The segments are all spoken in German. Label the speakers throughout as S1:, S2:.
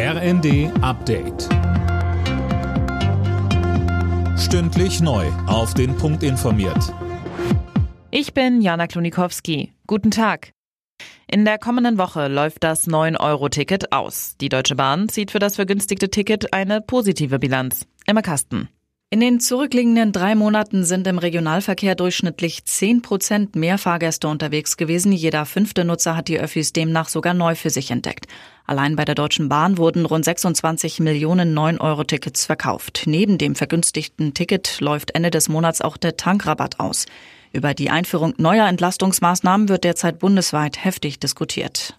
S1: RND Update. Stündlich neu. Auf den Punkt informiert.
S2: Ich bin Jana Klonikowski. Guten Tag. In der kommenden Woche läuft das 9-Euro-Ticket aus. Die Deutsche Bahn zieht für das vergünstigte Ticket eine positive Bilanz. Emma Kasten.
S3: In den zurückliegenden drei Monaten sind im Regionalverkehr durchschnittlich 10 Prozent mehr Fahrgäste unterwegs gewesen. Jeder fünfte Nutzer hat die Öffis demnach sogar neu für sich entdeckt. Allein bei der Deutschen Bahn wurden rund 26 Millionen 9-Euro-Tickets verkauft. Neben dem vergünstigten Ticket läuft Ende des Monats auch der Tankrabatt aus. Über die Einführung neuer Entlastungsmaßnahmen wird derzeit bundesweit heftig diskutiert.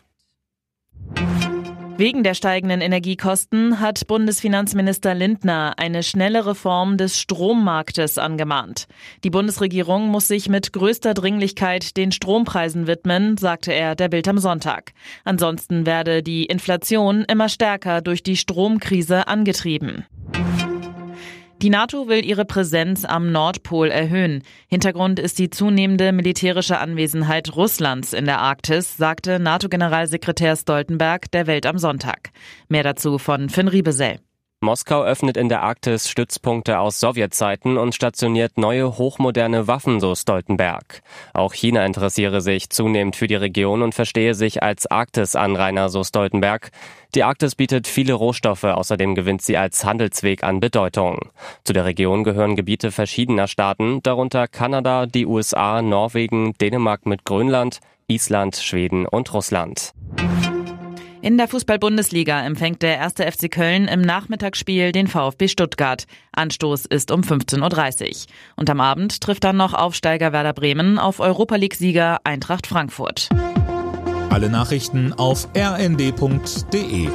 S2: Wegen der steigenden Energiekosten hat Bundesfinanzminister Lindner eine schnelle Reform des Strommarktes angemahnt. Die Bundesregierung muss sich mit größter Dringlichkeit den Strompreisen widmen, sagte er der Bild am Sonntag. Ansonsten werde die Inflation immer stärker durch die Stromkrise angetrieben. Die NATO will ihre Präsenz am Nordpol erhöhen. Hintergrund ist die zunehmende militärische Anwesenheit Russlands in der Arktis, sagte NATO-Generalsekretär Stoltenberg der Welt am Sonntag. Mehr dazu von Finn Riebesell.
S4: Moskau öffnet in der Arktis Stützpunkte aus Sowjetzeiten und stationiert neue hochmoderne Waffen, so Stoltenberg. Auch China interessiere sich zunehmend für die Region und verstehe sich als Arktis-Anrainer, so Stoltenberg. Die Arktis bietet viele Rohstoffe, außerdem gewinnt sie als Handelsweg an Bedeutung. Zu der Region gehören Gebiete verschiedener Staaten, darunter Kanada, die USA, Norwegen, Dänemark mit Grönland, Island, Schweden und Russland.
S2: In der Fußball-Bundesliga empfängt der erste FC Köln im Nachmittagsspiel den VfB Stuttgart. Anstoß ist um 15.30 Uhr. Und am Abend trifft dann noch Aufsteiger Werder Bremen auf Europa League-Sieger Eintracht Frankfurt.
S1: Alle Nachrichten auf rnd.de